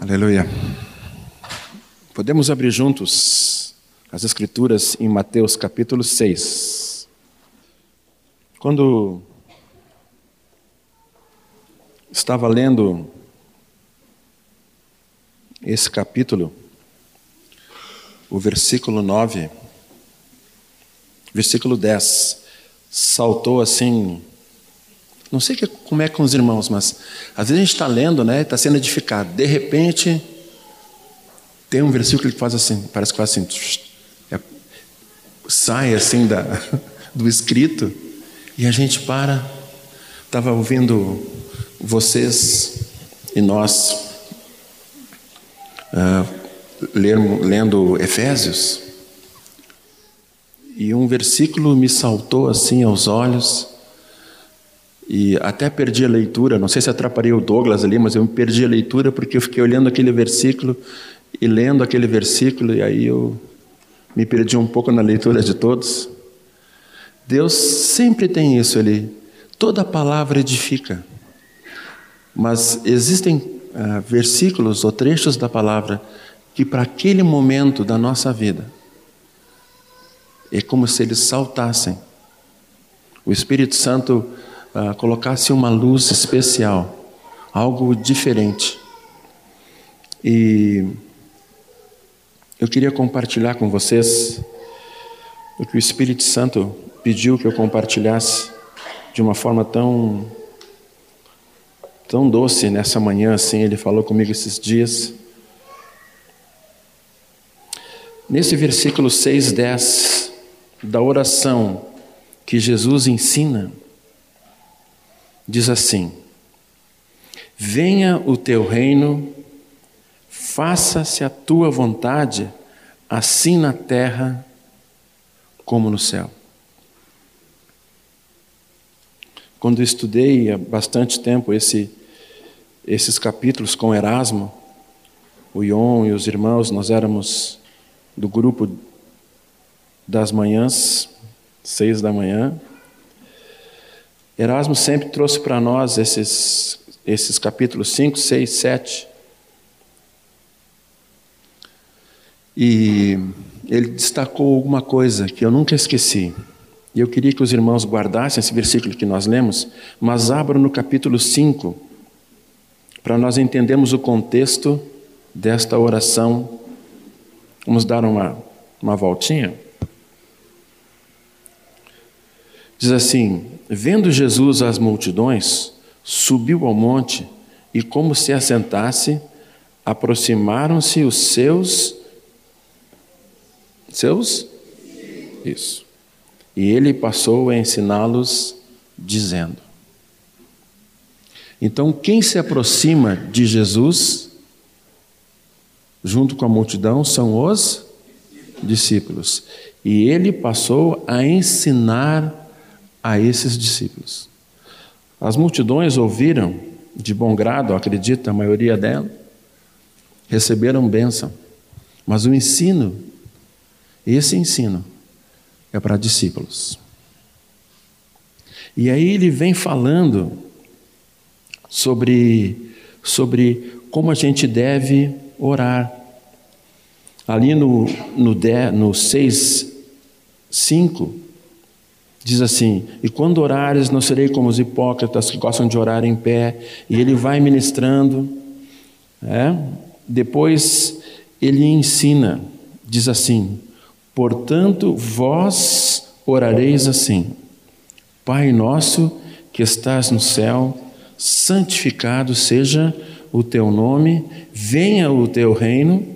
Aleluia. Podemos abrir juntos as Escrituras em Mateus capítulo 6. Quando estava lendo esse capítulo, o versículo 9, versículo 10, saltou assim não sei como é com os irmãos, mas às vezes a gente está lendo, né? Está sendo edificado. De repente, tem um versículo que faz assim, parece que faz assim, é, sai assim da, do escrito, e a gente para. Estava ouvindo vocês e nós uh, lendo Efésios, e um versículo me saltou assim aos olhos. E até perdi a leitura, não sei se atrapalhei o Douglas ali, mas eu perdi a leitura porque eu fiquei olhando aquele versículo e lendo aquele versículo, e aí eu me perdi um pouco na leitura de todos. Deus sempre tem isso, Ele, toda palavra edifica. Mas existem ah, versículos ou trechos da palavra que, para aquele momento da nossa vida, é como se eles saltassem. O Espírito Santo colocasse uma luz especial, algo diferente. E eu queria compartilhar com vocês o que o Espírito Santo pediu que eu compartilhasse de uma forma tão tão doce nessa manhã assim, ele falou comigo esses dias. Nesse versículo 6, 10 da oração que Jesus ensina, diz assim: Venha o teu reino, faça-se a tua vontade, assim na terra como no céu. Quando eu estudei há bastante tempo esse, esses capítulos com Erasmo, o Ion e os irmãos, nós éramos do grupo das manhãs, seis da manhã, Erasmo sempre trouxe para nós esses, esses capítulos 5, 6, 7. E ele destacou alguma coisa que eu nunca esqueci. E eu queria que os irmãos guardassem esse versículo que nós lemos, mas abram no capítulo 5, para nós entendermos o contexto desta oração. Vamos dar uma, uma voltinha. Diz assim: Vendo Jesus as multidões, subiu ao monte e, como se assentasse, aproximaram-se os seus. Seus? Isso. E ele passou a ensiná-los, dizendo. Então, quem se aproxima de Jesus, junto com a multidão, são os discípulos. E ele passou a ensinar a esses discípulos. As multidões ouviram de bom grado, acredita a maioria delas, receberam bênção. Mas o ensino, esse ensino, é para discípulos. E aí ele vem falando sobre, sobre como a gente deve orar. Ali no, no, no 6, 5, Diz assim: E quando orares, não serei como os hipócritas que gostam de orar em pé. E ele vai ministrando. É? Depois ele ensina, diz assim: Portanto, vós orareis assim: Pai nosso que estás no céu, santificado seja o teu nome, venha o teu reino,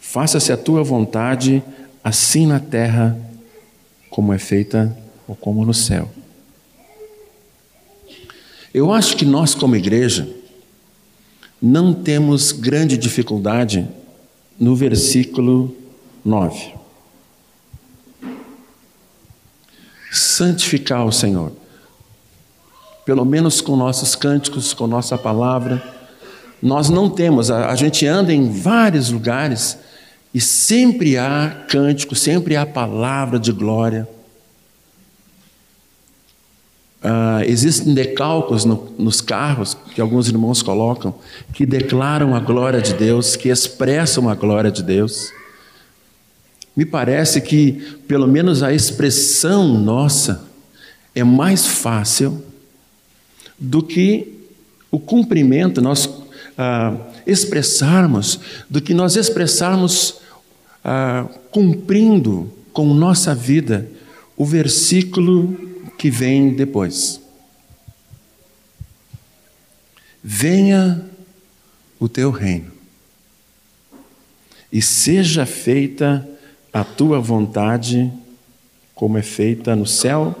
faça-se a tua vontade, assim na terra como é feita ou como no céu. Eu acho que nós, como igreja, não temos grande dificuldade no versículo 9. Santificar o Senhor, pelo menos com nossos cânticos, com nossa palavra. Nós não temos, a, a gente anda em vários lugares e sempre há cântico, sempre há palavra de glória. Uh, existem decalcos no, nos carros que alguns irmãos colocam que declaram a glória de Deus, que expressam a glória de Deus. Me parece que, pelo menos, a expressão nossa é mais fácil do que o cumprimento, nós ah, expressarmos, do que nós expressarmos ah, cumprindo com nossa vida o versículo que vem depois. Venha o teu reino e seja feita a tua vontade, como é feita no céu,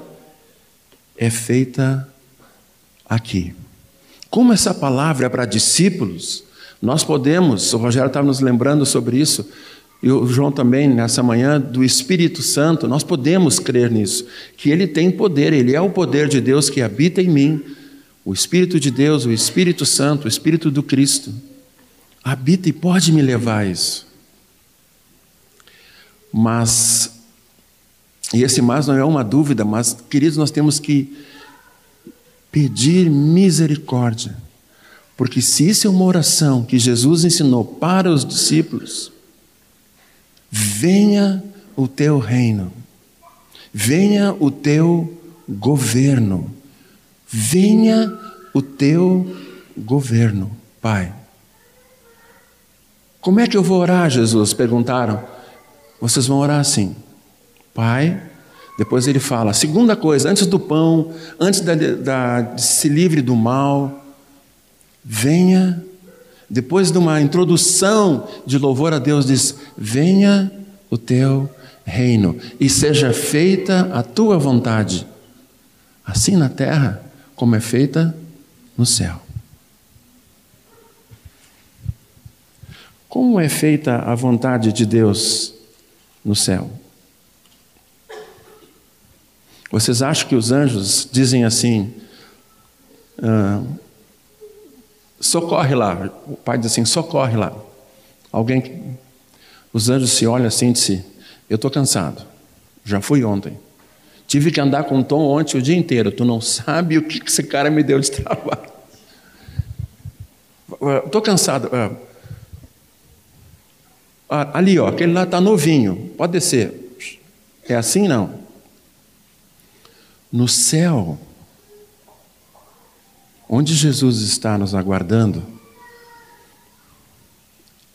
é feita aqui. Como essa palavra é para discípulos, nós podemos, o Rogério estava nos lembrando sobre isso, e o João também, nessa manhã, do Espírito Santo, nós podemos crer nisso, que ele tem poder, ele é o poder de Deus que habita em mim, o Espírito de Deus, o Espírito Santo, o Espírito do Cristo, habita e pode me levar a isso. Mas, e esse mais não é uma dúvida, mas, queridos, nós temos que pedir misericórdia, porque se isso é uma oração que Jesus ensinou para os discípulos, venha o teu reino, venha o teu governo, venha o teu governo, Pai. Como é que eu vou orar, Jesus? Perguntaram. Vocês vão orar assim: Pai. Depois ele fala: segunda coisa, antes do pão, antes da, da, de se livre do mal, venha. Depois de uma introdução de louvor a Deus, diz: Venha o teu reino e seja feita a tua vontade, assim na terra como é feita no céu. Como é feita a vontade de Deus no céu. Vocês acham que os anjos dizem assim: ah, socorre lá? O pai diz assim: socorre lá. Alguém. Os anjos se olham assim e dizem: eu estou cansado, já fui ontem. Tive que andar com Tom ontem o dia inteiro. Tu não sabe o que esse cara me deu de trabalho. Estou cansado. Ah, ah, ali, ó, aquele lá está novinho, pode descer. É assim não? No céu, onde Jesus está nos aguardando,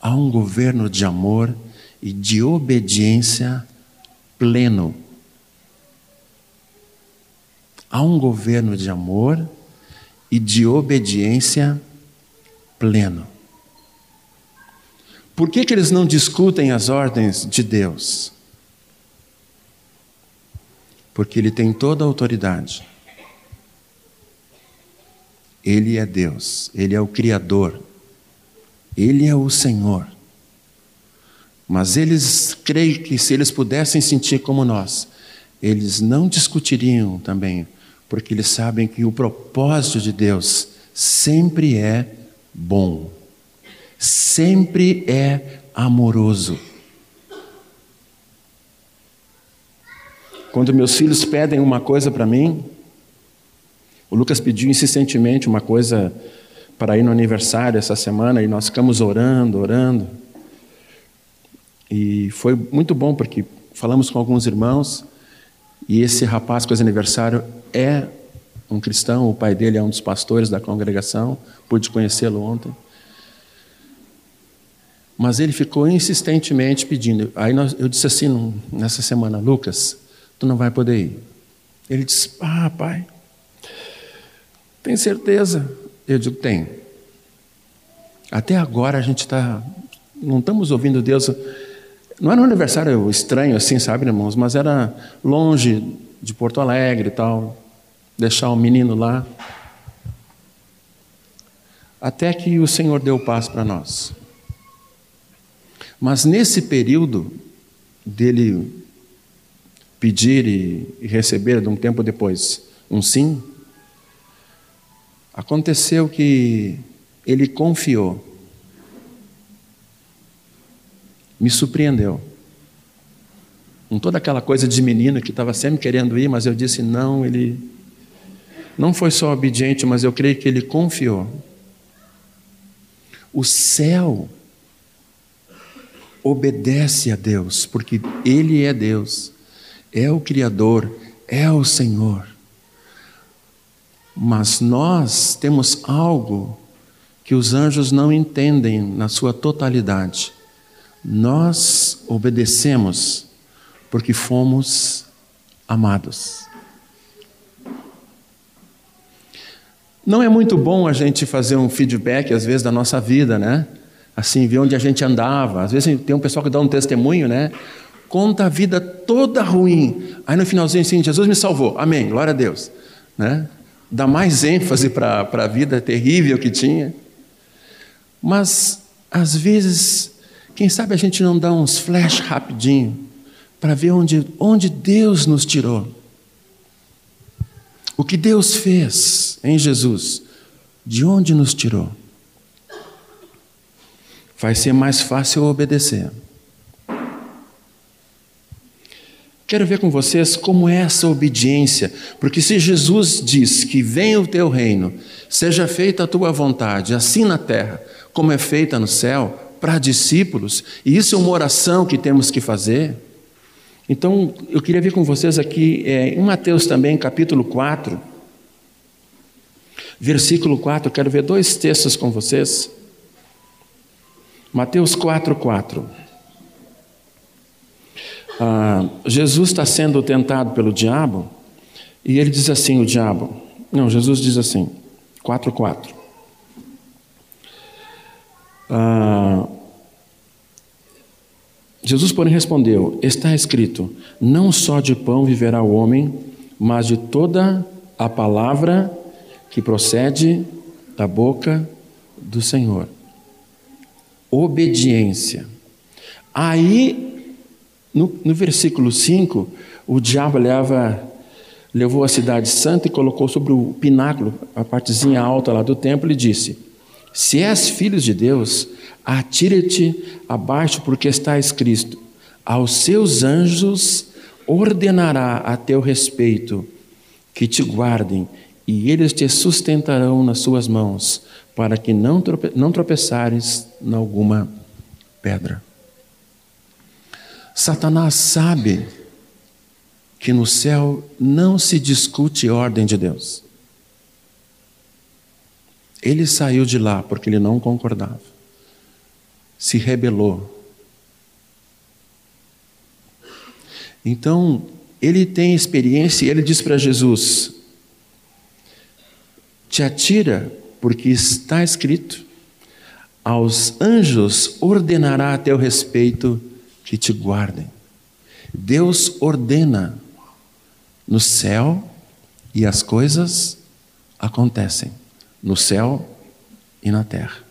há um governo de amor e de obediência pleno. Há um governo de amor e de obediência pleno. Por que, que eles não discutem as ordens de Deus? Porque Ele tem toda a autoridade. Ele é Deus, Ele é o Criador, Ele é o Senhor. Mas eles creem que se eles pudessem sentir como nós, eles não discutiriam também, porque eles sabem que o propósito de Deus sempre é bom sempre é amoroso. Quando meus filhos pedem uma coisa para mim, o Lucas pediu insistentemente uma coisa para ir no aniversário essa semana e nós ficamos orando, orando. E foi muito bom porque falamos com alguns irmãos e esse rapaz com esse aniversário é um cristão, o pai dele é um dos pastores da congregação, pude conhecê-lo ontem. Mas ele ficou insistentemente pedindo. Aí nós, eu disse assim nessa semana, Lucas, tu não vai poder ir. Ele disse, ah, pai, tem certeza? Eu digo, tem. Até agora a gente está, não estamos ouvindo Deus. Não era um aniversário estranho assim, sabe, irmãos? Mas era longe de Porto Alegre e tal. Deixar o menino lá. Até que o Senhor deu paz para nós. Mas nesse período dele pedir e, receber, de um tempo depois, um sim, aconteceu que ele confiou. Me surpreendeu. Com toda aquela coisa de menino que estava sempre querendo ir, mas eu disse não, ele não foi só obediente, mas eu creio que ele confiou. O céu obedece a Deus, porque Ele é Deus, é o Criador, é o Senhor. Mas nós temos algo que os anjos não entendem na sua totalidade. Nós obedecemos porque fomos amados. Não é muito bom a gente fazer um feedback, às vezes, da nossa vida, né? Assim, ver onde a gente andava. Às vezes tem um pessoal que dá um testemunho, né? Conta a vida toda ruim. Aí no finalzinho assim, Jesus me salvou. Amém, glória a Deus. Né? Dá mais ênfase para a vida terrível que tinha. Mas, às vezes, quem sabe a gente não dá uns flash rapidinho para ver onde, onde Deus nos tirou. O que Deus fez em Jesus, de onde nos tirou? Vai ser mais fácil obedecer. Quero ver com vocês como é essa obediência, porque se Jesus diz que venha o teu reino, seja feita a tua vontade, assim na terra como é feita no céu, para discípulos, e isso é uma oração que temos que fazer. Então, eu queria ver com vocês aqui é, em Mateus também, capítulo 4, versículo 4, quero ver dois textos com vocês. Mateus 4, 4. Ah, Jesus está sendo tentado pelo diabo e ele diz assim: o diabo, não, Jesus diz assim, 4, 4. Ah, Jesus, porém, respondeu: Está escrito: Não só de pão viverá o homem, mas de toda a palavra que procede da boca do Senhor. Obediência. Aí, no, no versículo 5, o diabo leva, levou a cidade santa e colocou sobre o pináculo, a partezinha alta lá do templo, e disse: Se és filho de Deus, Atire-te abaixo, porque está escrito: Aos seus anjos ordenará a teu respeito que te guardem, e eles te sustentarão nas suas mãos, para que não, trope não tropeçares em alguma pedra. Satanás sabe que no céu não se discute ordem de Deus. Ele saiu de lá porque ele não concordava se rebelou. Então, ele tem experiência e ele diz para Jesus: Te atira, porque está escrito: Aos anjos ordenará a teu respeito que te guardem. Deus ordena no céu e as coisas acontecem no céu e na terra.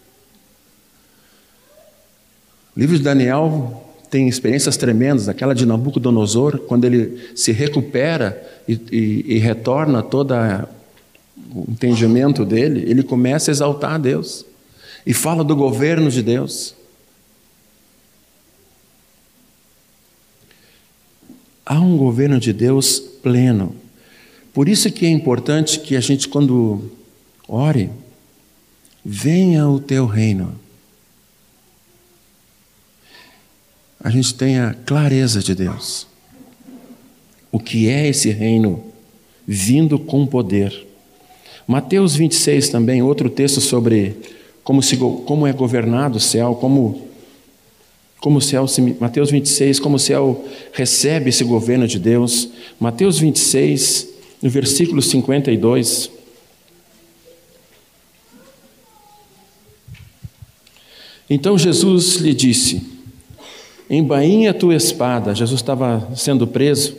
O livro de Daniel tem experiências tremendas, aquela de Nabucodonosor, quando ele se recupera e, e, e retorna todo o entendimento dele, ele começa a exaltar a Deus e fala do governo de Deus. Há um governo de Deus pleno. Por isso que é importante que a gente, quando ore, venha o teu reino. a gente tenha clareza de Deus. O que é esse reino vindo com poder? Mateus 26 também, outro texto sobre como, se, como é governado o céu, como, como o céu, se, Mateus 26, como o céu recebe esse governo de Deus. Mateus 26, no versículo 52. Então Jesus lhe disse: Embainha a tua espada. Jesus estava sendo preso.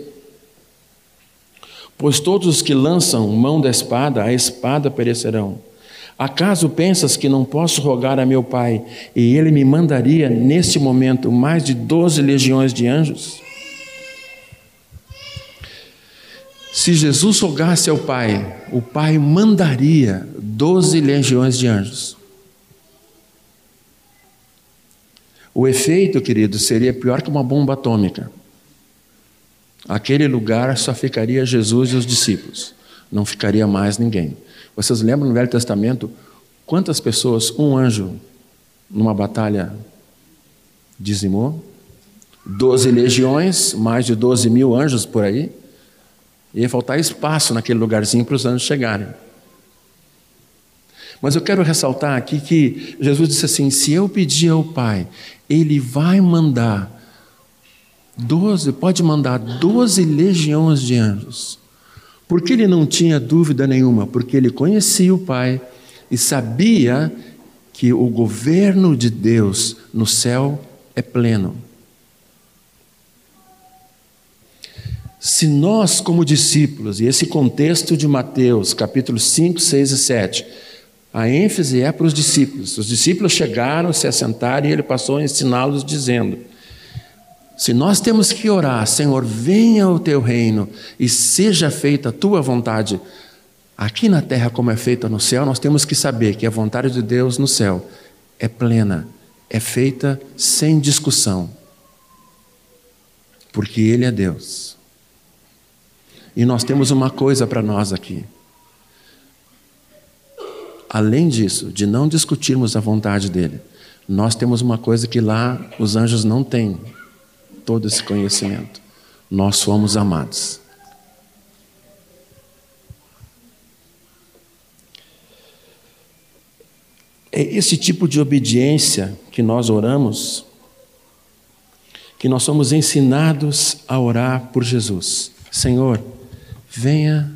Pois todos os que lançam mão da espada, a espada perecerão. Acaso pensas que não posso rogar a meu Pai e ele me mandaria neste momento mais de doze legiões de anjos? Se Jesus rogasse ao Pai, o Pai mandaria doze legiões de anjos. O efeito, querido, seria pior que uma bomba atômica. Aquele lugar só ficaria Jesus e os discípulos. não ficaria mais ninguém. Vocês lembram no Velho Testamento quantas pessoas um anjo numa batalha dizimou? Doze legiões, mais de doze mil anjos por aí. Ia faltar espaço naquele lugarzinho para os anjos chegarem. Mas eu quero ressaltar aqui que Jesus disse assim: se eu pedir ao Pai, Ele vai mandar doze, pode mandar doze legiões de anjos. Porque ele não tinha dúvida nenhuma, porque ele conhecia o Pai e sabia que o governo de Deus no céu é pleno. Se nós, como discípulos, e esse contexto de Mateus, capítulos 5, 6 e 7, a ênfase é para os discípulos. Os discípulos chegaram, se assentaram e ele passou a ensiná-los, dizendo: Se nós temos que orar, Senhor, venha o teu reino e seja feita a tua vontade, aqui na terra como é feita no céu, nós temos que saber que a vontade de Deus no céu é plena, é feita sem discussão, porque Ele é Deus. E nós temos uma coisa para nós aqui. Além disso, de não discutirmos a vontade dele, nós temos uma coisa que lá os anjos não têm: todo esse conhecimento. Nós somos amados. É esse tipo de obediência que nós oramos, que nós somos ensinados a orar por Jesus. Senhor, venha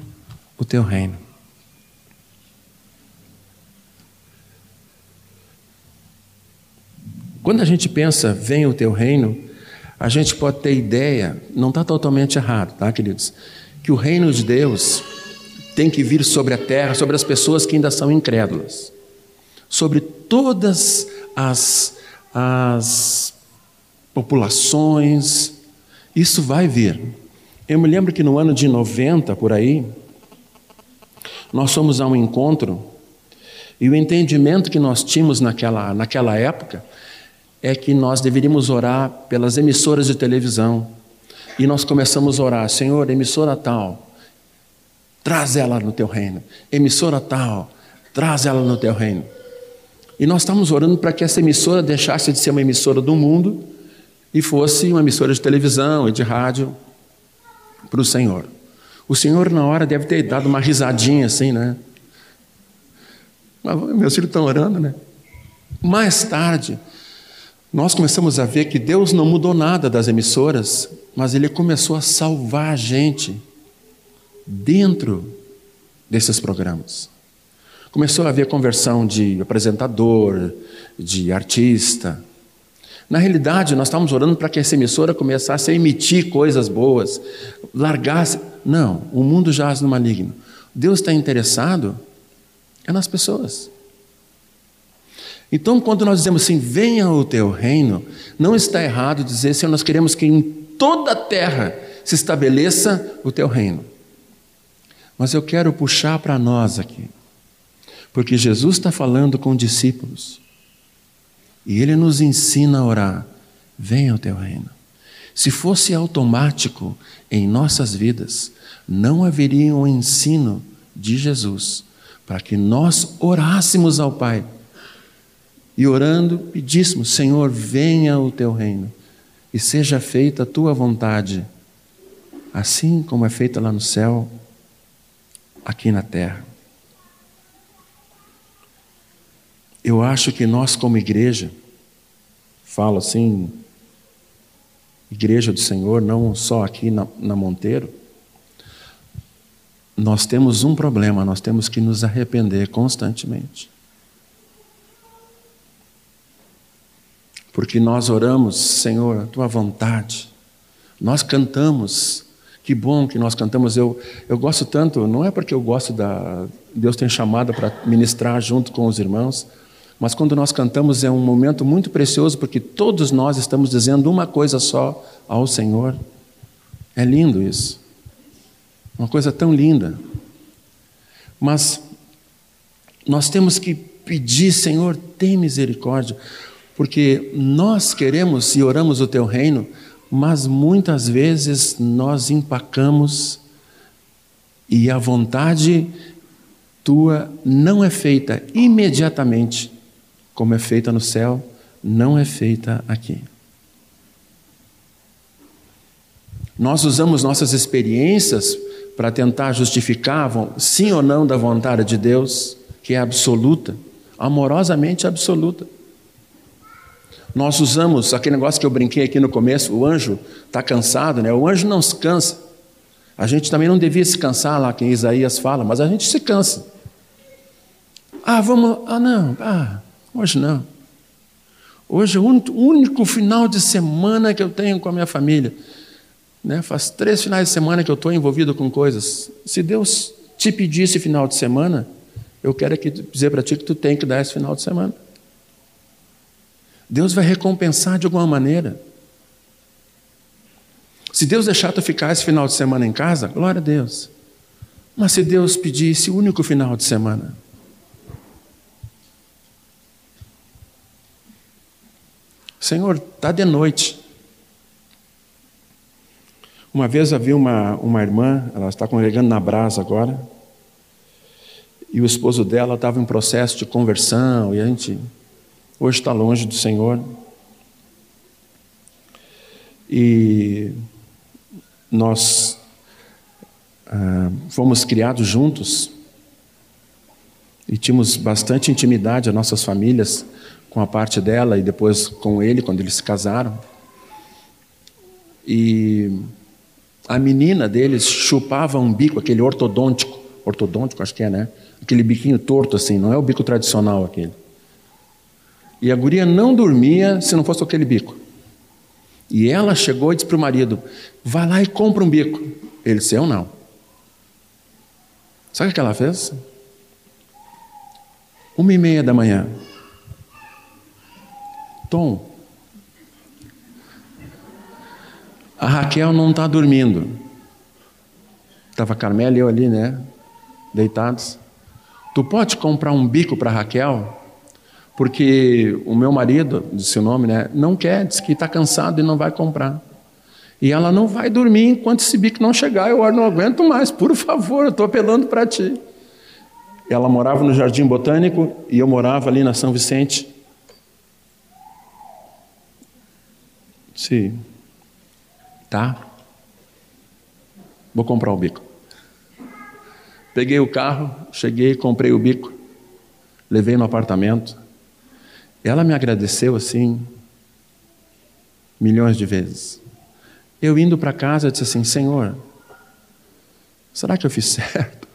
o teu reino. Quando a gente pensa, venha o teu reino, a gente pode ter ideia, não está totalmente errado, tá, queridos? Que o reino de Deus tem que vir sobre a terra, sobre as pessoas que ainda são incrédulas, sobre todas as, as populações, isso vai vir. Eu me lembro que no ano de 90, por aí, nós fomos a um encontro e o entendimento que nós tínhamos naquela, naquela época é que nós deveríamos orar pelas emissoras de televisão. E nós começamos a orar, Senhor, emissora tal, traz ela no teu reino. Emissora tal, traz ela no teu reino. E nós estamos orando para que essa emissora deixasse de ser uma emissora do mundo e fosse uma emissora de televisão e de rádio para o Senhor. O Senhor, na hora, deve ter dado uma risadinha assim, né? Mas meus filhos estão orando, né? Mais tarde, nós começamos a ver que Deus não mudou nada das emissoras, mas Ele começou a salvar a gente dentro desses programas. Começou a haver conversão de apresentador, de artista. Na realidade, nós estávamos orando para que essa emissora começasse a emitir coisas boas, largasse. Não, o mundo jaz no maligno. Deus está interessado é nas pessoas. Então, quando nós dizemos assim, venha o teu reino, não está errado dizer, Senhor, nós queremos que em toda a terra se estabeleça o teu reino. Mas eu quero puxar para nós aqui, porque Jesus está falando com discípulos, e ele nos ensina a orar: venha o teu reino. Se fosse automático em nossas vidas, não haveria um ensino de Jesus para que nós orássemos ao Pai e orando, pedíssemos: Senhor, venha o teu reino e seja feita a tua vontade, assim como é feita lá no céu, aqui na terra. Eu acho que nós, como igreja, falo assim, igreja do Senhor, não só aqui na, na Monteiro, nós temos um problema, nós temos que nos arrepender constantemente. Porque nós oramos, Senhor, a tua vontade. Nós cantamos, que bom que nós cantamos. Eu, eu gosto tanto, não é porque eu gosto da. Deus tem chamado para ministrar junto com os irmãos, mas quando nós cantamos é um momento muito precioso, porque todos nós estamos dizendo uma coisa só ao Senhor. É lindo isso. Uma coisa tão linda. Mas nós temos que pedir, Senhor, tem misericórdia. Porque nós queremos e oramos o teu reino, mas muitas vezes nós empacamos E a vontade tua não é feita imediatamente, como é feita no céu, não é feita aqui. Nós usamos nossas experiências para tentar justificar sim ou não da vontade de Deus, que é absoluta, amorosamente absoluta. Nós usamos aquele negócio que eu brinquei aqui no começo, o anjo está cansado, né? O anjo não se cansa. A gente também não devia se cansar lá, que Isaías fala, mas a gente se cansa. Ah, vamos. Ah, não. Ah, hoje não. Hoje é o único final de semana que eu tenho com a minha família. Né? Faz três finais de semana que eu estou envolvido com coisas. Se Deus te pedir esse final de semana, eu quero aqui dizer para ti que tu tem que dar esse final de semana. Deus vai recompensar de alguma maneira. Se Deus deixar tu ficar esse final de semana em casa, glória a Deus. Mas se Deus pedir esse único final de semana, Senhor, está de noite. Uma vez havia uma, uma irmã, ela está congregando na Brasa agora, e o esposo dela estava em processo de conversão, e a gente hoje está longe do Senhor. E nós ah, fomos criados juntos e tínhamos bastante intimidade, as nossas famílias, com a parte dela e depois com ele, quando eles se casaram. E a menina deles chupava um bico, aquele ortodôntico, ortodôntico acho que é, né? Aquele biquinho torto assim, não é o bico tradicional aquele. E a guria não dormia se não fosse aquele bico. E ela chegou e disse para o marido: vai lá e compra um bico. Ele disse: eu não. Sabe o que ela fez? Uma e meia da manhã. Tom, a Raquel não está dormindo. Estava a Carmela e eu ali, né? Deitados. Tu pode comprar um bico para Raquel? Porque o meu marido, disse o nome, né? Não quer, diz que está cansado e não vai comprar. E ela não vai dormir enquanto esse bico não chegar. Eu não aguento mais, por favor, estou apelando para ti. Ela morava no Jardim Botânico e eu morava ali na São Vicente. Sim. Tá? Vou comprar o bico. Peguei o carro, cheguei, comprei o bico, levei no apartamento. Ela me agradeceu assim, milhões de vezes. Eu indo para casa, disse assim: Senhor, será que eu fiz certo?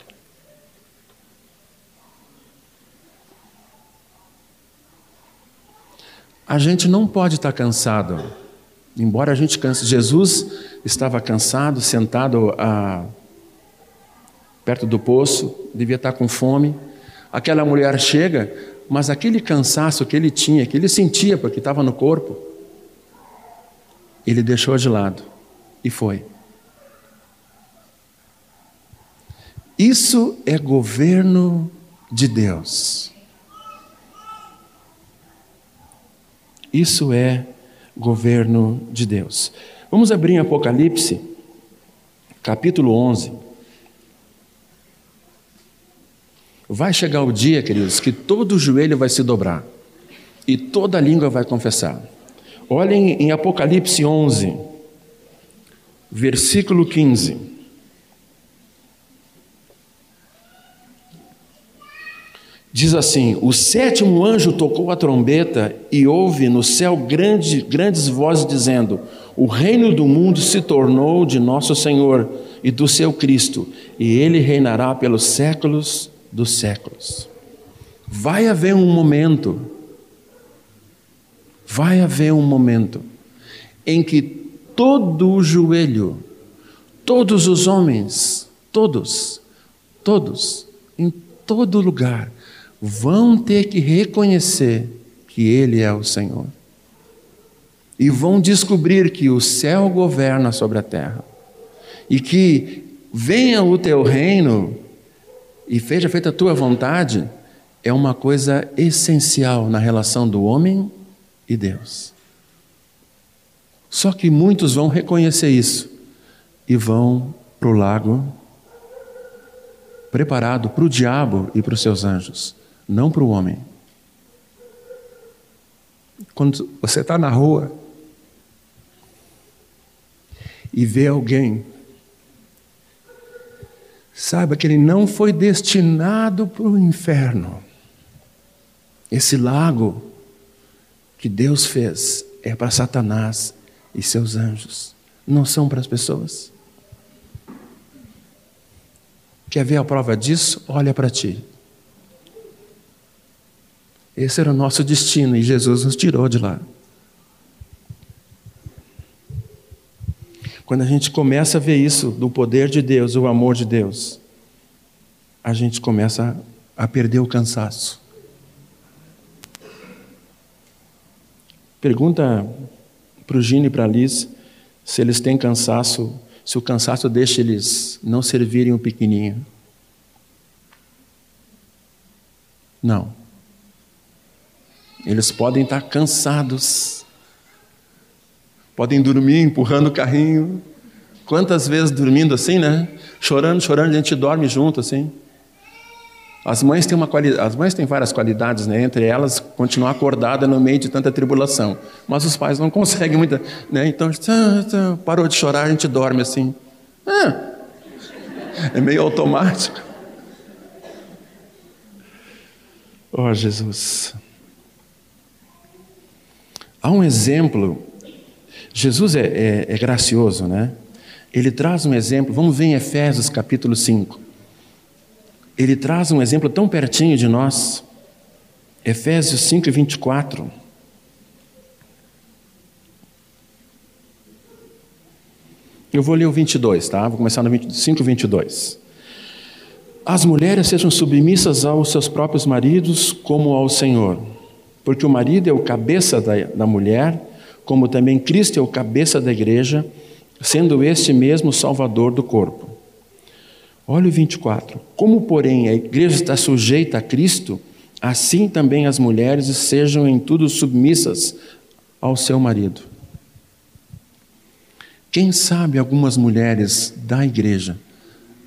A gente não pode estar cansado Embora a gente canse, Jesus estava cansado, sentado a, ah, perto do poço, devia estar com fome. Aquela mulher chega, mas aquele cansaço que ele tinha, que ele sentia porque estava no corpo, ele deixou de lado e foi. Isso é governo de Deus. Isso é governo de Deus. Vamos abrir em Apocalipse, capítulo 11. Vai chegar o dia, queridos, que todo joelho vai se dobrar e toda língua vai confessar. Olhem em Apocalipse 11, versículo 15. Diz assim: O sétimo anjo tocou a trombeta e houve no céu grande, grandes vozes dizendo: O reino do mundo se tornou de nosso Senhor e do seu Cristo, e ele reinará pelos séculos dos séculos. Vai haver um momento, vai haver um momento em que todo o joelho, todos os homens, todos, todos, em todo lugar, vão ter que reconhecer que Ele é o Senhor. E vão descobrir que o céu governa sobre a terra. E que venha o teu reino e seja feita a tua vontade, é uma coisa essencial na relação do homem e Deus. Só que muitos vão reconhecer isso e vão para o lago preparado para o diabo e para os seus anjos, não para o homem. Quando você está na rua e vê alguém, saiba que ele não foi destinado para o inferno. Esse lago que Deus fez é para Satanás e seus anjos, não são para as pessoas. Quer ver a prova disso? Olha para ti. Esse era o nosso destino e Jesus nos tirou de lá. Quando a gente começa a ver isso, do poder de Deus, o amor de Deus, a gente começa a perder o cansaço. Pergunta para o Gino e para a Liz se eles têm cansaço, se o cansaço deixa eles não servirem o pequenininho. Não. Eles podem estar cansados, podem dormir empurrando o carrinho. Quantas vezes dormindo assim, né? Chorando, chorando, a gente dorme junto assim. As mães têm uma qualidade, as mães têm várias qualidades, né? Entre elas, continuar acordada no meio de tanta tribulação. Mas os pais não conseguem muita, né? Então, parou de chorar, a gente dorme assim. É meio automático. Oh, Jesus. Há um exemplo. Jesus é, é, é gracioso, né? Ele traz um exemplo. Vamos ver em Efésios capítulo 5 ele traz um exemplo tão pertinho de nós. Efésios 5, 24. Eu vou ler o 22, tá? Vou começar no 5, 22. As mulheres sejam submissas aos seus próprios maridos como ao Senhor, porque o marido é o cabeça da, da mulher, como também Cristo é o cabeça da igreja, sendo este mesmo Salvador do corpo. Olha o 24. Como, porém, a igreja está sujeita a Cristo, assim também as mulheres sejam em tudo submissas ao seu marido. Quem sabe algumas mulheres da igreja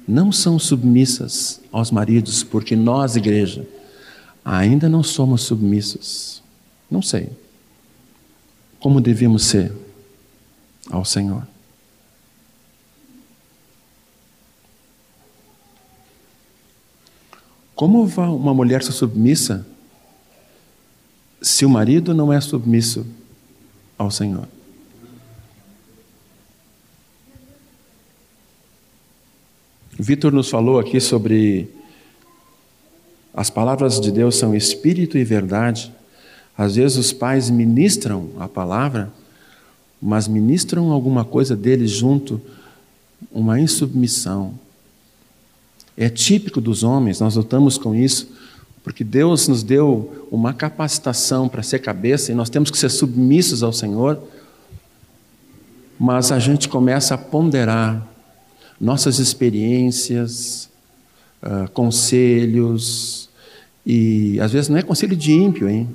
não são submissas aos maridos, porque nós, igreja, ainda não somos submissos. Não sei. Como devemos ser ao Senhor. Como uma mulher ser submissa se o marido não é submisso ao Senhor? Vitor nos falou aqui sobre as palavras de Deus são espírito e verdade. Às vezes os pais ministram a palavra, mas ministram alguma coisa deles junto, uma insubmissão, é típico dos homens, nós lutamos com isso, porque Deus nos deu uma capacitação para ser cabeça e nós temos que ser submissos ao Senhor, mas a gente começa a ponderar nossas experiências, uh, conselhos, e às vezes não é conselho de ímpio, hein?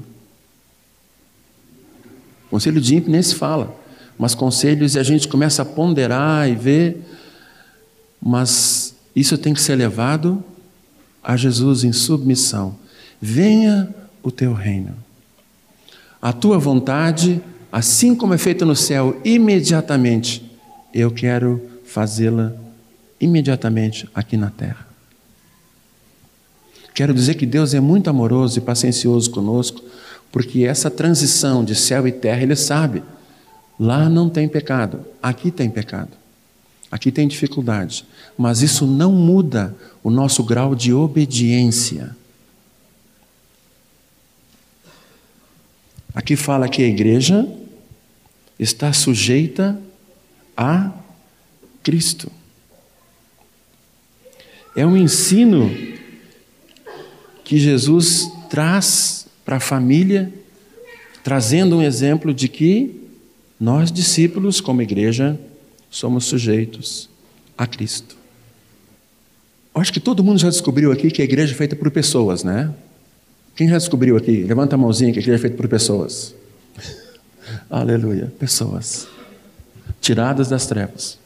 Conselho de ímpio nem se fala, mas conselhos e a gente começa a ponderar e ver, mas isso tem que ser levado a Jesus em submissão. Venha o teu reino. A tua vontade, assim como é feita no céu, imediatamente, eu quero fazê-la imediatamente aqui na terra. Quero dizer que Deus é muito amoroso e paciencioso conosco, porque essa transição de céu e terra, Ele sabe. Lá não tem pecado, aqui tem pecado. Aqui tem dificuldade, mas isso não muda o nosso grau de obediência. Aqui fala que a igreja está sujeita a Cristo. É um ensino que Jesus traz para a família, trazendo um exemplo de que nós, discípulos, como igreja, somos sujeitos a Cristo. Eu acho que todo mundo já descobriu aqui que a igreja é feita por pessoas, né? Quem já descobriu aqui? Levanta a mãozinha que a igreja é feita por pessoas. Aleluia. Pessoas. Tiradas das trevas.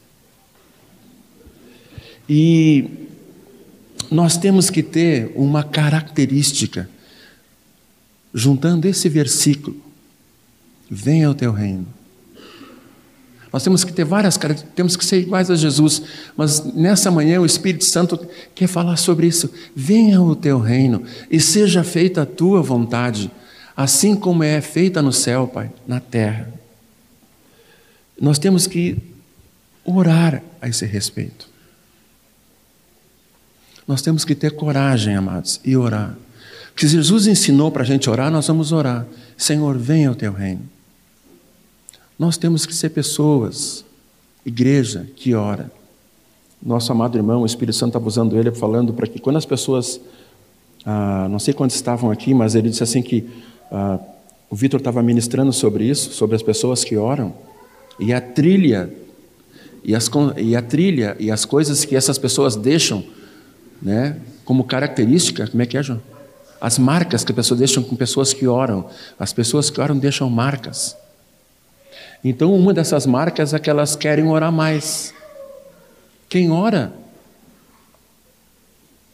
E nós temos que ter uma característica, juntando esse versículo: venha o teu reino. Nós temos que ter várias características, temos que ser iguais a Jesus, mas nessa manhã o Espírito Santo quer falar sobre isso. Venha o teu reino e seja feita a tua vontade, assim como é feita no céu, Pai, na terra. Nós temos que orar a esse respeito. Nós temos que ter coragem, amados, e orar. Porque Jesus ensinou para a gente orar, nós vamos orar. Senhor, venha o teu reino. Nós temos que ser pessoas, igreja que ora. Nosso amado irmão, o Espírito Santo estava usando ele, falando para que quando as pessoas, ah, não sei quantos estavam aqui, mas ele disse assim que ah, o Vitor estava ministrando sobre isso, sobre as pessoas que oram, e a trilha, e, as, e a trilha e as coisas que essas pessoas deixam né? Como característica, como é que é, João? As marcas que as pessoas deixam com pessoas que oram. As pessoas que oram deixam marcas. Então, uma dessas marcas é que elas querem orar mais. Quem ora,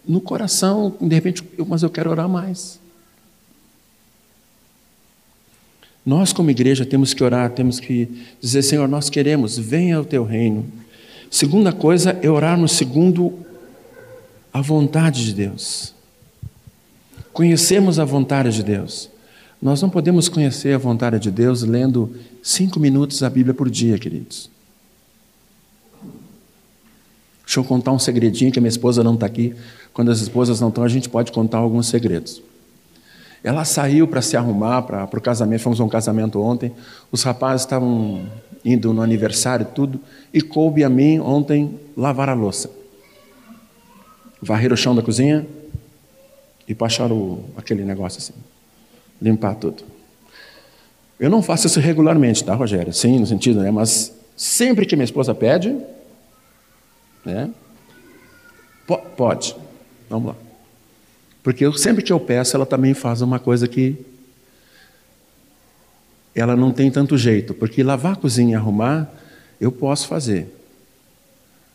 no coração, de repente, mas eu quero orar mais. Nós, como igreja, temos que orar, temos que dizer: Senhor, nós queremos, venha o teu reino. Segunda coisa é orar no segundo a vontade de Deus. Conhecemos a vontade de Deus. Nós não podemos conhecer a vontade de Deus lendo cinco minutos a Bíblia por dia, queridos. Deixa eu contar um segredinho que a minha esposa não está aqui. Quando as esposas não estão, a gente pode contar alguns segredos. Ela saiu para se arrumar para o casamento, fomos a um casamento ontem. Os rapazes estavam indo no aniversário tudo, e coube a mim ontem lavar a louça varrer o chão da cozinha e passar o, aquele negócio assim, limpar tudo. Eu não faço isso regularmente, tá, Rogério? Sim, no sentido, né? Mas sempre que minha esposa pede, né? Pode. Vamos lá. Porque eu, sempre que eu peço, ela também faz uma coisa que ela não tem tanto jeito. Porque lavar a cozinha e arrumar, eu posso fazer.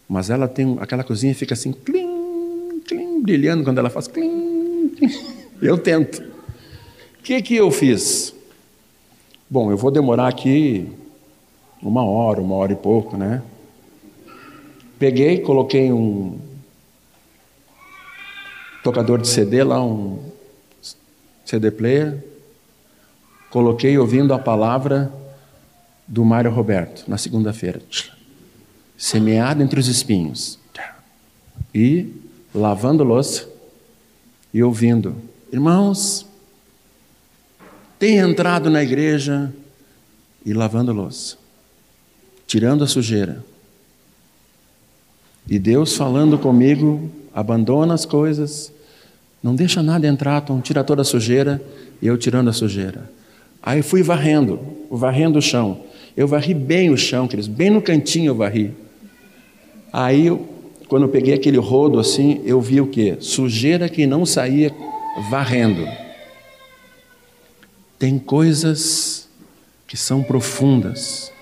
Mas ela tem aquela cozinha fica assim, clim, brilhando quando ela faz clim, clim. Eu tento. O que, que eu fiz? Bom, eu vou demorar aqui uma hora, uma hora e pouco, né? Peguei, coloquei um tocador de CD lá, um CD player, coloquei ouvindo a palavra do Mário Roberto na segunda-feira. Semeado entre os espinhos. E lavando louça e ouvindo: Irmãos, tem entrado na igreja e lavando louça, tirando a sujeira. E Deus falando comigo: abandona as coisas, não deixa nada entrar, Tom, tira toda a sujeira, e eu tirando a sujeira. Aí fui varrendo, varrendo o chão. Eu varri bem o chão, queridos, bem no cantinho eu varri. Aí eu quando eu peguei aquele rodo assim, eu vi o que? Sujeira que não saía varrendo. Tem coisas que são profundas,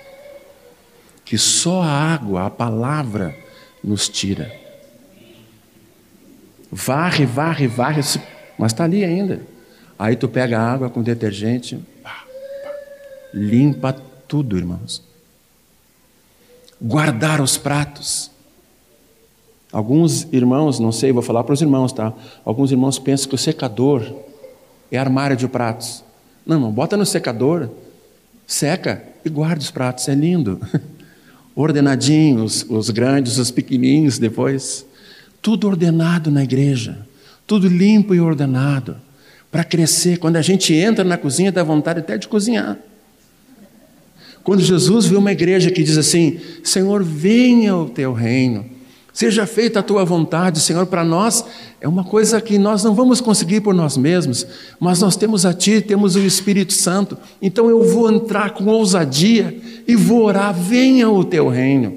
que só a água, a palavra, nos tira. Varre, varre, varre, mas está ali ainda. Aí tu pega a água com detergente, limpa tudo, irmãos. Guardar os pratos. Alguns irmãos, não sei, vou falar para os irmãos, tá? Alguns irmãos pensam que o secador é armário de pratos. Não, não, bota no secador, seca e guarda os pratos, é lindo. Ordenadinhos, os grandes, os pequenininhos depois. Tudo ordenado na igreja, tudo limpo e ordenado, para crescer. Quando a gente entra na cozinha, dá vontade até de cozinhar. Quando Jesus vê uma igreja que diz assim: Senhor, venha o teu reino Seja feita a tua vontade, Senhor, para nós é uma coisa que nós não vamos conseguir por nós mesmos, mas nós temos a Ti, temos o Espírito Santo, então eu vou entrar com ousadia e vou orar: venha o teu reino.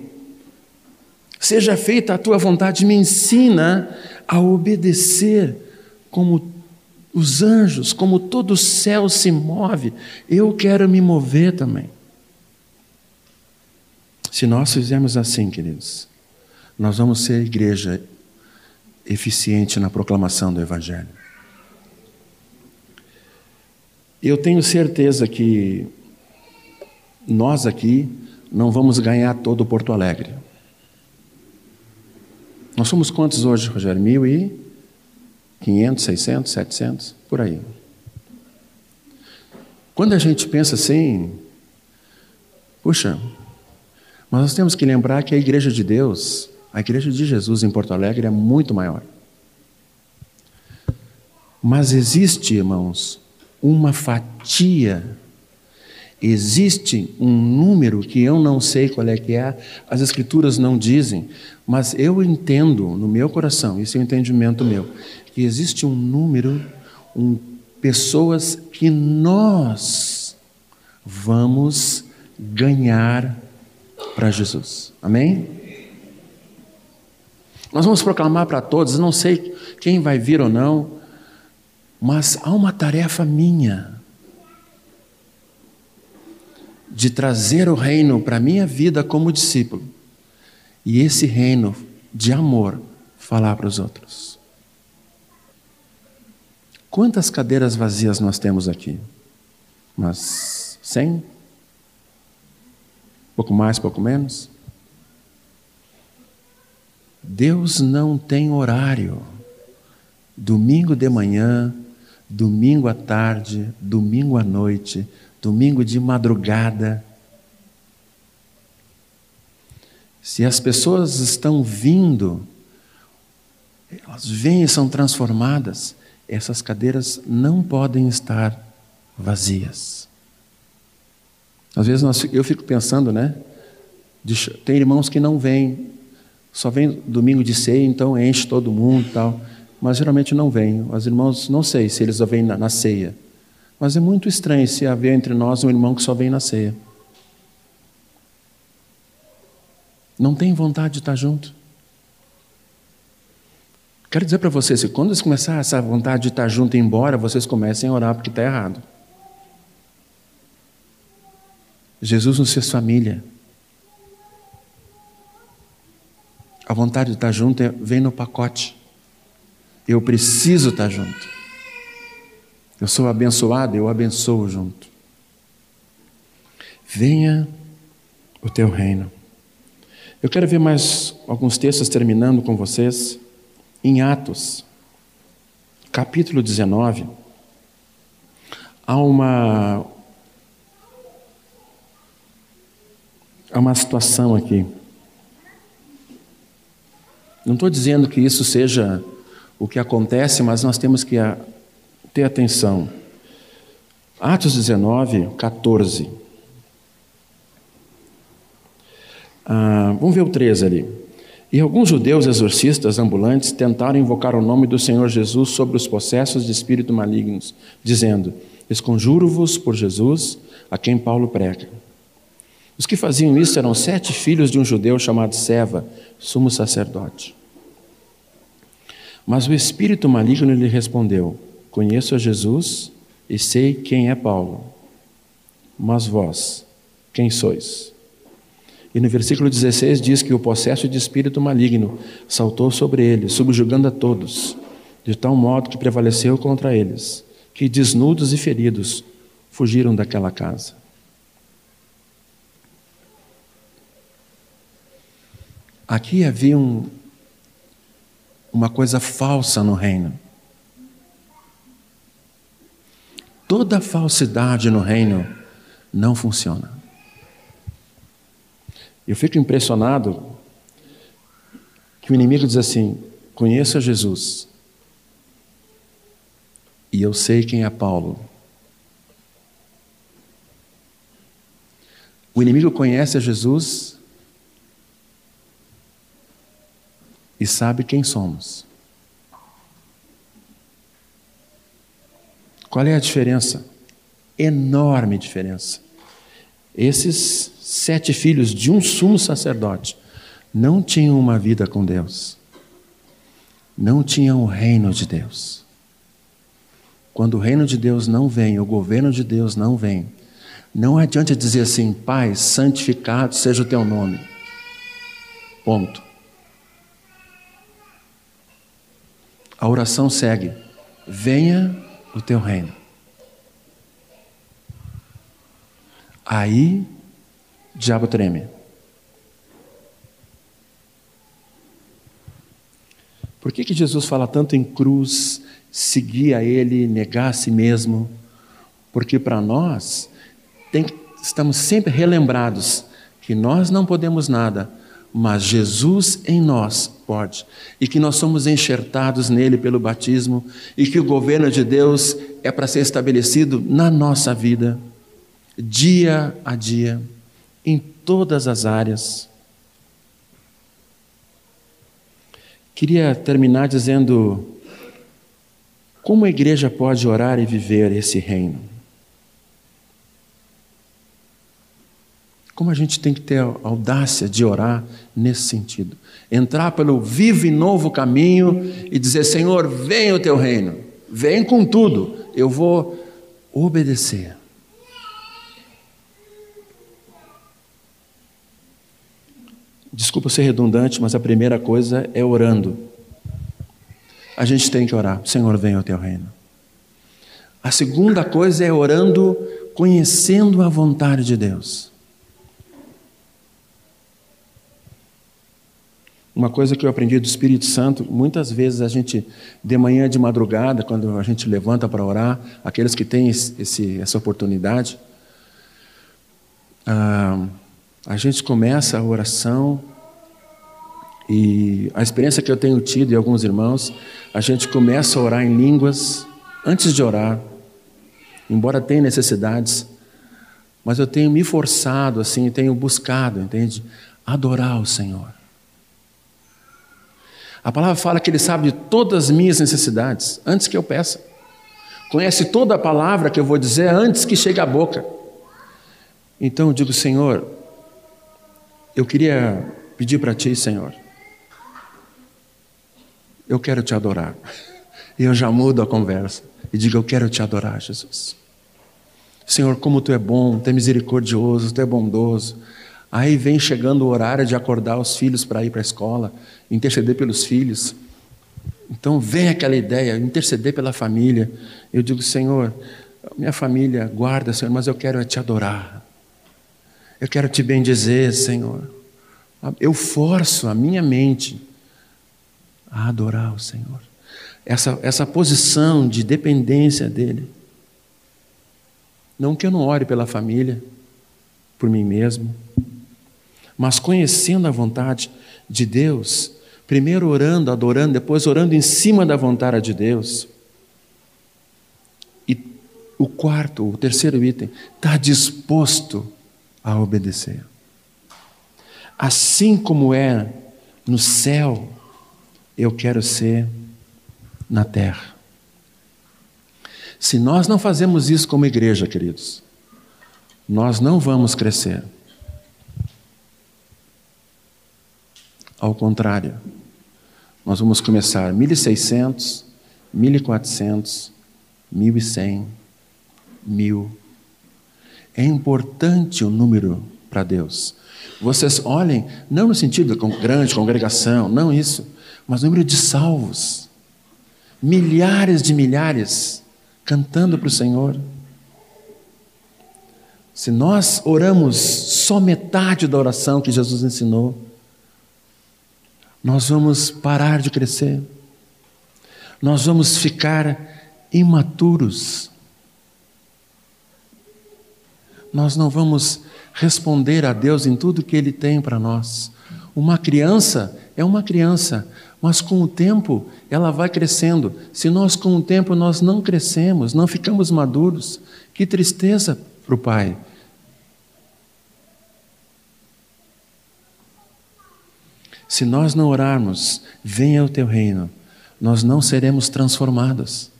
Seja feita a tua vontade, me ensina a obedecer como os anjos, como todo o céu se move, eu quero me mover também. Se nós fizermos assim, queridos, nós vamos ser igreja eficiente na proclamação do Evangelho. Eu tenho certeza que nós aqui não vamos ganhar todo o Porto Alegre. Nós somos quantos hoje, Rogério? Mil e quinhentos, seiscentos, setecentos, por aí. Quando a gente pensa assim, puxa, mas nós temos que lembrar que a igreja de Deus, a igreja de Jesus em Porto Alegre é muito maior. Mas existe, irmãos, uma fatia, existe um número que eu não sei qual é que é, as escrituras não dizem, mas eu entendo no meu coração, esse é o entendimento meu, que existe um número, um, pessoas que nós vamos ganhar para Jesus. Amém? Nós vamos proclamar para todos, não sei quem vai vir ou não, mas há uma tarefa minha de trazer o reino para a minha vida como discípulo e esse reino de amor falar para os outros. Quantas cadeiras vazias nós temos aqui? Mas cem? Pouco mais, pouco menos? Deus não tem horário. Domingo de manhã, domingo à tarde, domingo à noite, domingo de madrugada. Se as pessoas estão vindo, elas vêm e são transformadas, essas cadeiras não podem estar vazias. Às vezes nós, eu fico pensando, né? tem irmãos que não vêm, só vem domingo de ceia, então enche todo mundo e tal. Mas geralmente não vem. Os irmãos, não sei se eles só vêm na, na ceia. Mas é muito estranho se haver entre nós um irmão que só vem na ceia. Não tem vontade de estar junto. Quero dizer para vocês, quando eles começar essa vontade de estar junto e ir embora, vocês comecem a orar porque está errado. Jesus nos fez família. A vontade de estar junto é, vem no pacote. Eu preciso estar junto. Eu sou abençoado, eu abençoo junto. Venha o teu reino. Eu quero ver mais alguns textos terminando com vocês em Atos, capítulo 19, há uma, há uma situação aqui. Não estou dizendo que isso seja o que acontece, mas nós temos que ter atenção. Atos 19, 14. Ah, vamos ver o 13 ali. E alguns judeus exorcistas ambulantes tentaram invocar o nome do Senhor Jesus sobre os possessos de espírito malignos, dizendo: Esconjuro-vos por Jesus, a quem Paulo prega. Os que faziam isso eram sete filhos de um judeu chamado Seva, sumo sacerdote. Mas o espírito maligno lhe respondeu: Conheço a Jesus e sei quem é Paulo. Mas vós, quem sois? E no versículo 16 diz que o possesso de espírito maligno saltou sobre ele, subjugando a todos, de tal modo que prevaleceu contra eles, que desnudos e feridos fugiram daquela casa. Aqui havia um, uma coisa falsa no reino. Toda falsidade no reino não funciona. Eu fico impressionado que o inimigo diz assim: conheço Jesus e eu sei quem é Paulo. O inimigo conhece a Jesus e sabe quem somos. Qual é a diferença? Enorme diferença. Esses sete filhos de um sumo sacerdote, não tinham uma vida com Deus, não tinham o reino de Deus. Quando o reino de Deus não vem, o governo de Deus não vem, não adianta dizer assim, Pai, santificado seja o teu nome. Ponto. A oração segue: venha o teu reino. Aí, o diabo treme. Por que, que Jesus fala tanto em cruz, seguir a Ele, negar a si mesmo? Porque para nós, tem, estamos sempre relembrados que nós não podemos nada, mas Jesus em nós pode, e que nós somos enxertados nele pelo batismo, e que o governo de Deus é para ser estabelecido na nossa vida, dia a dia, em todas as áreas. Queria terminar dizendo como a igreja pode orar e viver esse reino. Como a gente tem que ter a audácia de orar nesse sentido. Entrar pelo vivo e novo caminho e dizer: Senhor, vem o teu reino, vem com tudo, eu vou obedecer. Desculpa ser redundante, mas a primeira coisa é orando. A gente tem que orar, Senhor, venha ao teu reino. A segunda coisa é orando, conhecendo a vontade de Deus. Uma coisa que eu aprendi do Espírito Santo, muitas vezes a gente, de manhã, de madrugada, quando a gente levanta para orar, aqueles que têm esse, essa oportunidade, ah, a gente começa a oração e a experiência que eu tenho tido e alguns irmãos, a gente começa a orar em línguas antes de orar, embora tenha necessidades, mas eu tenho me forçado assim, tenho buscado, entende? Adorar o Senhor. A palavra fala que Ele sabe de todas as minhas necessidades, antes que eu peça. Conhece toda a palavra que eu vou dizer antes que chegue à boca. Então eu digo, Senhor, eu queria pedir para Ti, Senhor, eu quero te adorar. E eu já mudo a conversa e digo: Eu quero te adorar, Jesus. Senhor, como tu é bom, tu é misericordioso, tu é bondoso. Aí vem chegando o horário de acordar os filhos para ir para a escola, interceder pelos filhos. Então vem aquela ideia, interceder pela família. Eu digo, Senhor, minha família guarda, Senhor, mas eu quero te adorar. Eu quero te bendizer, Senhor. Eu forço a minha mente a adorar o Senhor. Essa, essa posição de dependência dEle. Não que eu não ore pela família, por mim mesmo, mas conhecendo a vontade de Deus, primeiro orando, adorando, depois orando em cima da vontade de Deus. E o quarto, o terceiro item, está disposto a obedecer. Assim como é no céu, eu quero ser na terra. Se nós não fazemos isso como igreja, queridos, nós não vamos crescer. Ao contrário, nós vamos começar 1600, 1400, 1100, 1000. É importante o número para Deus. Vocês olhem, não no sentido de grande congregação, não isso mas número de salvos, milhares de milhares cantando para o Senhor. Se nós oramos só metade da oração que Jesus ensinou, nós vamos parar de crescer, nós vamos ficar imaturos, nós não vamos responder a Deus em tudo que Ele tem para nós. Uma criança é uma criança, mas com o tempo ela vai crescendo. Se nós com o tempo nós não crescemos, não ficamos maduros, que tristeza para o pai. Se nós não orarmos, venha o teu reino, nós não seremos transformados.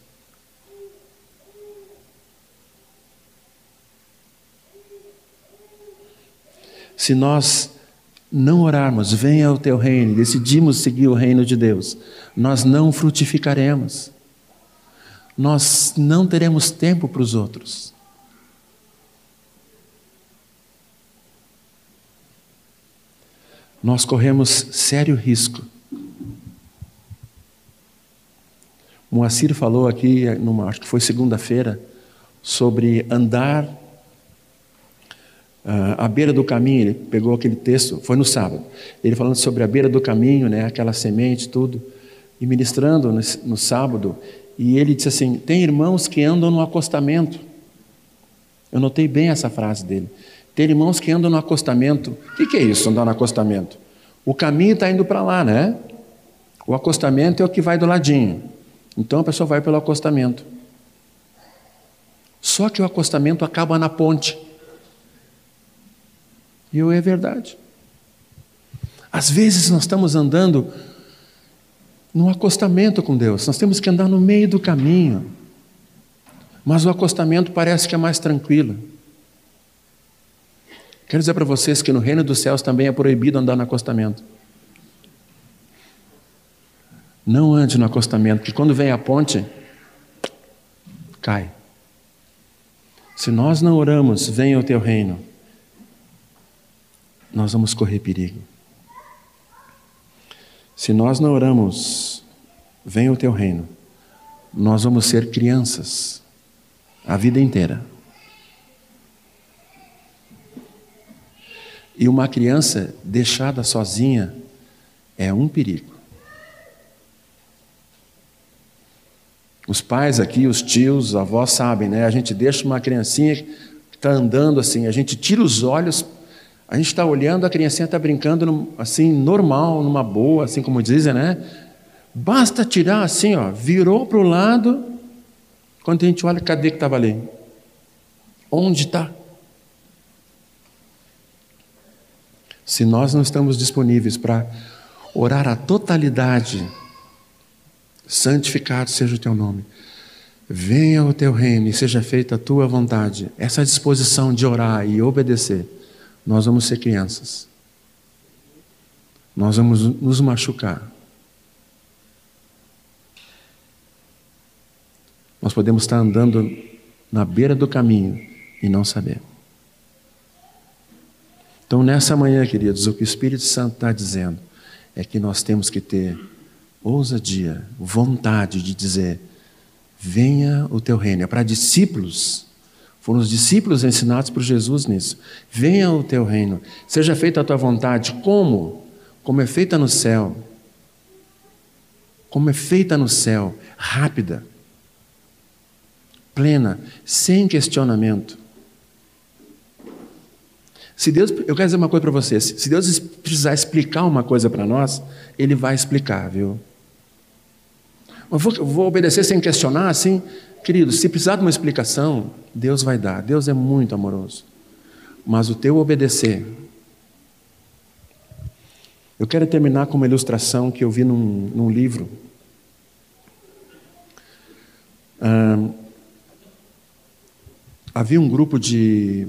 Se nós não orarmos, venha o teu reino, decidimos seguir o reino de Deus, nós não frutificaremos. Nós não teremos tempo para os outros. Nós corremos sério risco Moacir falou aqui, numa, acho que foi segunda-feira, sobre andar uh, à beira do caminho. Ele pegou aquele texto, foi no sábado. Ele falando sobre a beira do caminho, né, aquela semente, tudo, e ministrando no, no sábado. E ele disse assim: tem irmãos que andam no acostamento. Eu notei bem essa frase dele. Tem irmãos que andam no acostamento. O que, que é isso, andar no acostamento? O caminho está indo para lá, né? O acostamento é o que vai do ladinho. Então a pessoa vai pelo acostamento. Só que o acostamento acaba na ponte. E é verdade. Às vezes nós estamos andando no acostamento com Deus, nós temos que andar no meio do caminho. Mas o acostamento parece que é mais tranquilo. Quero dizer para vocês que no reino dos céus também é proibido andar no acostamento. Não ande no acostamento, porque quando vem a ponte, cai. Se nós não oramos, venha o teu reino, nós vamos correr perigo. Se nós não oramos, venha o teu reino, nós vamos ser crianças a vida inteira. E uma criança deixada sozinha é um perigo. Os pais aqui, os tios, os avós sabem, né? A gente deixa uma criancinha que está andando assim, a gente tira os olhos, a gente está olhando, a criancinha está brincando assim, normal, numa boa, assim como dizem, né? Basta tirar assim, ó, virou para o lado, quando a gente olha, cadê que estava ali? Onde está? Se nós não estamos disponíveis para orar a totalidade santificado seja o teu nome. Venha o teu reino e seja feita a tua vontade. Essa disposição de orar e obedecer, nós vamos ser crianças. Nós vamos nos machucar. Nós podemos estar andando na beira do caminho e não saber. Então, nessa manhã, queridos, o que o Espírito Santo está dizendo é que nós temos que ter ousadia, vontade de dizer: venha o teu reino. É para discípulos. Foram os discípulos ensinados por Jesus nisso. Venha o teu reino. Seja feita a tua vontade. Como? Como é feita no céu. Como é feita no céu. Rápida. Plena. Sem questionamento. Se Deus, eu quero dizer uma coisa para vocês. Se Deus precisar explicar uma coisa para nós, Ele vai explicar, viu? Eu vou, vou obedecer sem questionar, assim? Querido, se precisar de uma explicação, Deus vai dar. Deus é muito amoroso. Mas o teu obedecer. Eu quero terminar com uma ilustração que eu vi num, num livro. havia um grupo de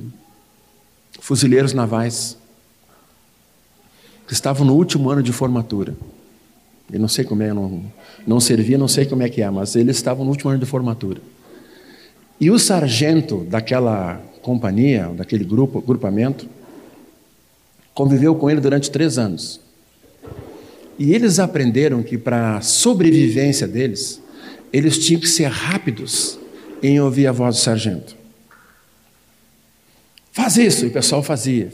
fuzileiros navais que estavam no último ano de formatura. Eu não sei como é, não, não servia, não sei como é que é, mas eles estavam no último ano de formatura. E o sargento daquela companhia, daquele grupo, grupamento, conviveu com ele durante três anos. E eles aprenderam que para a sobrevivência deles, eles tinham que ser rápidos em ouvir a voz do sargento. Faz isso, e o pessoal fazia.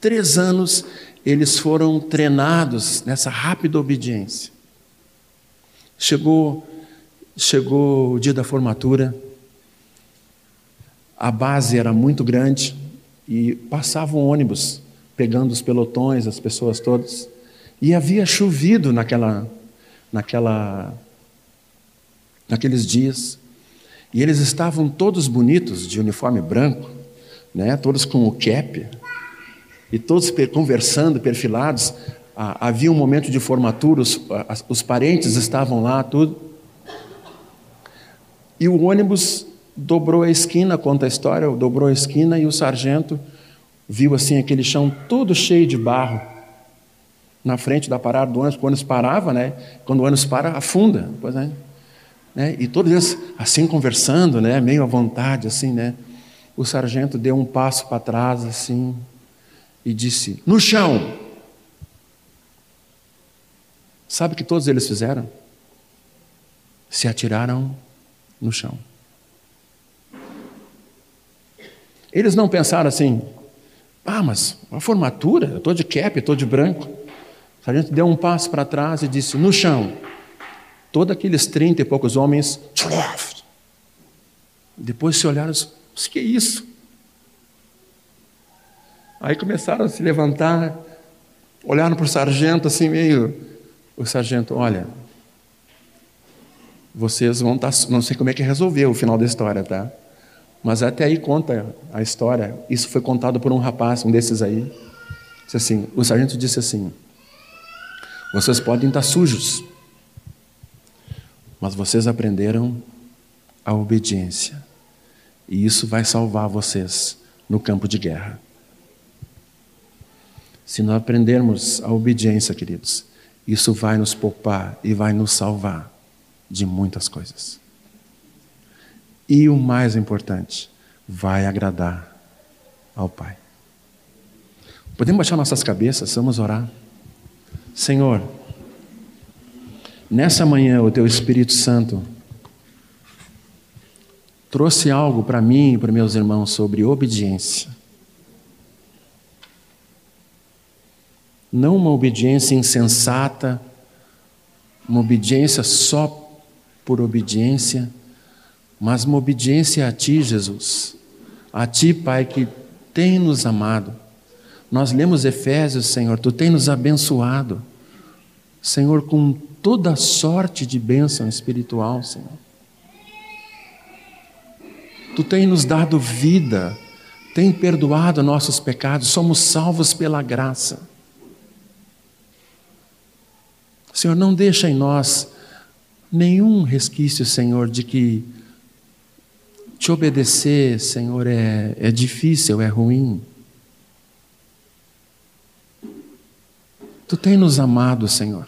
Três anos eles foram treinados nessa rápida obediência. Chegou, chegou o dia da formatura, a base era muito grande e passava um ônibus pegando os pelotões, as pessoas todas. E havia chovido naquela, naquela, naqueles dias. E eles estavam todos bonitos, de uniforme branco, né? todos com o cap, e todos conversando, perfilados havia um momento de formatura, os, os parentes estavam lá, tudo. E o ônibus dobrou a esquina, conta a história, dobrou a esquina e o sargento viu assim aquele chão todo cheio de barro na frente da parada do ônibus. Quando o ônibus parava, né? Quando o ônibus para, afunda. Pois é. Né? E todos eles assim conversando, né? Meio à vontade, assim, né? O sargento deu um passo para trás, assim, e disse: No chão! Sabe o que todos eles fizeram? se atiraram no chão. Eles não pensaram assim, ah, mas a formatura, eu estou de cap, estou de branco. O sargento deu um passo para trás e disse, no chão. Todos aqueles trinta e poucos homens, depois se olharam, o que é isso? Aí começaram a se levantar, olharam para o sargento assim meio. O sargento, olha, vocês vão estar. Tá, não sei como é que resolveu o final da história, tá? Mas até aí conta a história. Isso foi contado por um rapaz, um desses aí. Disse assim, o sargento disse assim: Vocês podem estar sujos, mas vocês aprenderam a obediência. E isso vai salvar vocês no campo de guerra. Se nós aprendermos a obediência, queridos, isso vai nos poupar e vai nos salvar de muitas coisas. E o mais importante, vai agradar ao Pai. Podemos baixar nossas cabeças, vamos orar. Senhor, nessa manhã o Teu Espírito Santo trouxe algo para mim e para meus irmãos sobre obediência. Não uma obediência insensata, uma obediência só por obediência, mas uma obediência a Ti, Jesus. A Ti, Pai, que tem nos amado. Nós lemos Efésios, Senhor, Tu tem nos abençoado. Senhor, com toda sorte de bênção espiritual, Senhor. Tu tem nos dado vida, tem perdoado nossos pecados, somos salvos pela graça. Senhor, não deixa em nós nenhum resquício, Senhor, de que te obedecer, Senhor, é, é difícil, é ruim. Tu tem nos amado, Senhor.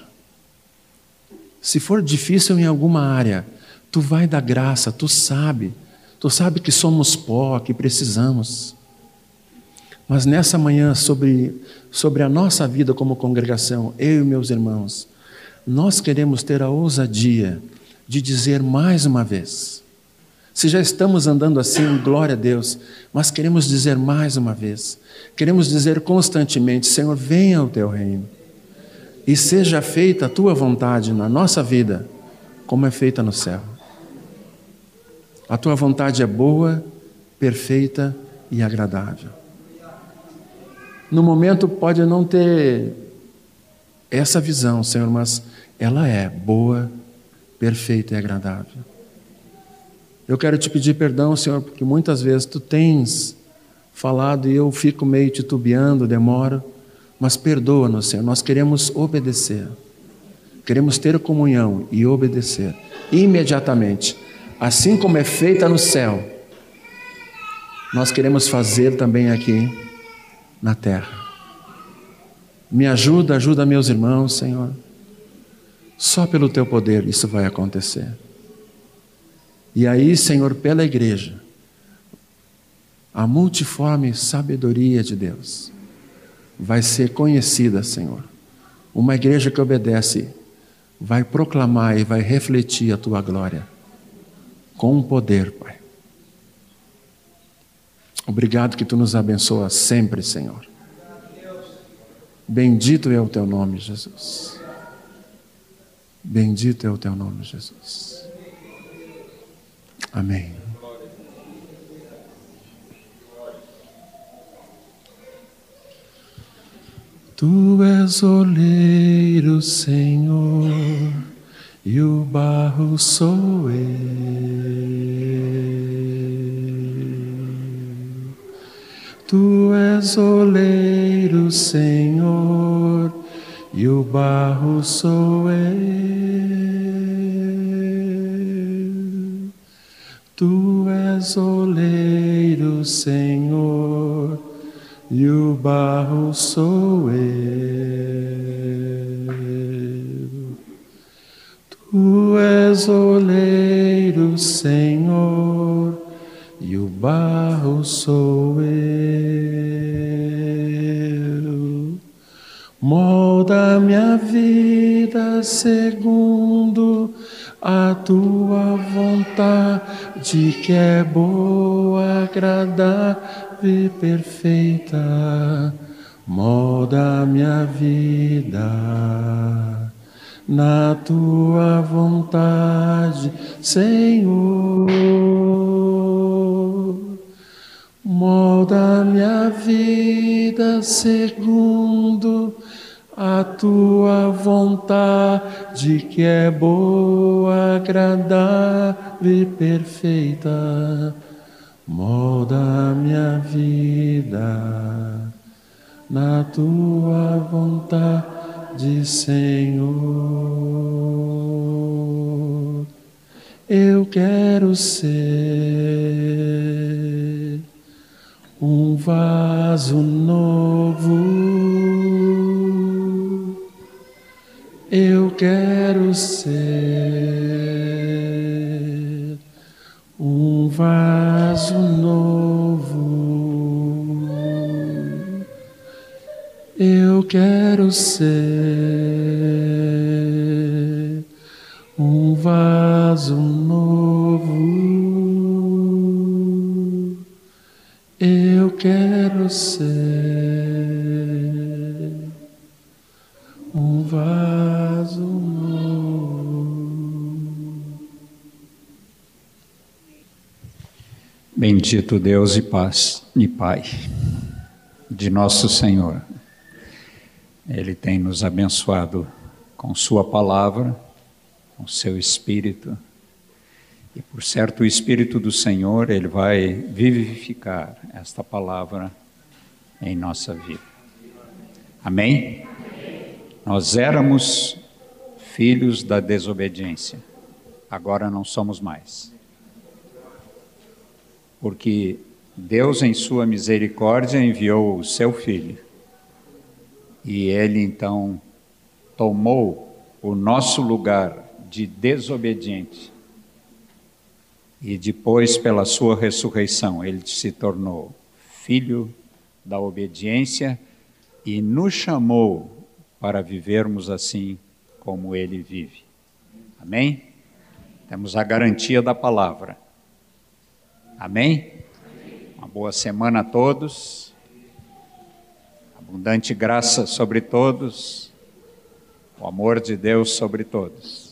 Se for difícil em alguma área, tu vai dar graça, tu sabe. Tu sabe que somos pó, que precisamos. Mas nessa manhã, sobre, sobre a nossa vida como congregação, eu e meus irmãos, nós queremos ter a ousadia de dizer mais uma vez. Se já estamos andando assim, glória a Deus, mas queremos dizer mais uma vez. Queremos dizer constantemente: Senhor, venha o teu reino e seja feita a tua vontade na nossa vida, como é feita no céu. A tua vontade é boa, perfeita e agradável. No momento pode não ter essa visão, Senhor, mas ela é boa, perfeita e agradável. Eu quero te pedir perdão, Senhor, porque muitas vezes tu tens falado e eu fico meio titubeando, demoro, mas perdoa-nos, Senhor. Nós queremos obedecer. Queremos ter comunhão e obedecer imediatamente, assim como é feita no céu. Nós queremos fazer também aqui na terra. Me ajuda, ajuda meus irmãos, Senhor. Só pelo teu poder isso vai acontecer. E aí, Senhor, pela igreja, a multiforme sabedoria de Deus vai ser conhecida, Senhor. Uma igreja que obedece vai proclamar e vai refletir a tua glória com poder, Pai. Obrigado que tu nos abençoas sempre, Senhor. Bendito é o teu nome, Jesus. Bendito é o teu nome, Jesus. Amém. Tu és oleiro, Senhor, e o barro sou eu. Tu és oleiro, Senhor, e o barro sou eu. Tu és oleiro, Senhor, e o barro sou eu. Tu és oleiro, Senhor, e o barro sou eu. Molda minha vida segundo a tua vontade que é boa, agradável e perfeita, molda minha vida na tua vontade, Senhor. Molda minha vida segundo a tua vontade que é boa, agradável e perfeita. Molda minha vida na tua vontade, Senhor. Eu quero ser um vaso novo eu quero ser um vaso novo. Eu quero ser um vaso novo. Eu quero ser um vaso novo. Bendito Deus e paz e Pai de nosso Senhor. Ele tem nos abençoado com Sua palavra, com Seu Espírito. E por certo, o Espírito do Senhor, Ele vai vivificar esta palavra em nossa vida. Amém? Nós éramos filhos da desobediência, agora não somos mais. Porque Deus, em Sua misericórdia, enviou o seu filho. E ele então tomou o nosso lugar de desobediente. E depois, pela sua ressurreição, ele se tornou filho da obediência e nos chamou para vivermos assim como ele vive. Amém? Temos a garantia da palavra. Amém? Uma boa semana a todos. Abundante graça sobre todos. O amor de Deus sobre todos.